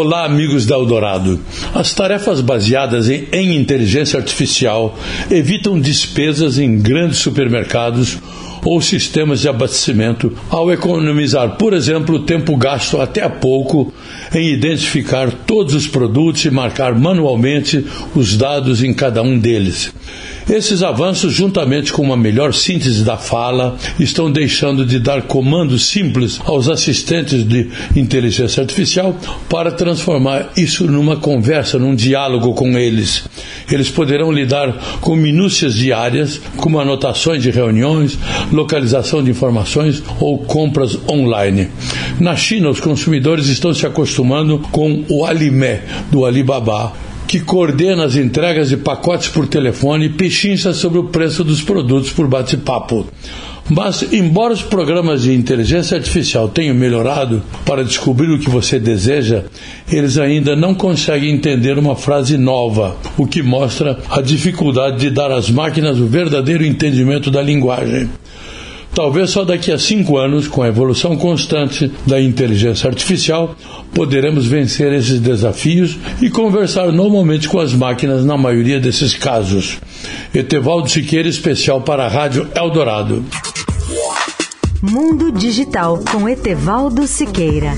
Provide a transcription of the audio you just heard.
Olá, amigos da Eldorado. As tarefas baseadas em, em, inteligência artificial evitam despesas em grandes supermercados ou sistemas de abastecimento ao economizar, por exemplo, o tempo gasto até há pouco em identificar todos os produtos e marcar manualmente os dados em cada um deles. Esses avanços, juntamente com uma melhor síntese da fala, estão deixando de dar comandos simples aos assistentes de inteligência artificial para transformar isso numa conversa, num diálogo com eles. Eles poderão lidar com minúcias diárias, como anotações de reuniões, localização de informações ou compras online. Na China, os consumidores estão se acostumando com o Alimé do Alibaba que coordena as entregas de pacotes por telefone e pechincha sobre o preço dos produtos por bate-papo. Mas, embora os programas de inteligência artificial tenham melhorado para descobrir o que você deseja, eles ainda não conseguem entender uma frase nova, o que mostra a dificuldade de dar às máquinas o verdadeiro entendimento da linguagem. Talvez só daqui a cinco anos, com a evolução constante da inteligência artificial, poderemos vencer esses desafios e conversar normalmente com as máquinas na maioria desses casos. Etevaldo Siqueira, especial para a Rádio Eldorado. Mundo Digital com Etevaldo Siqueira.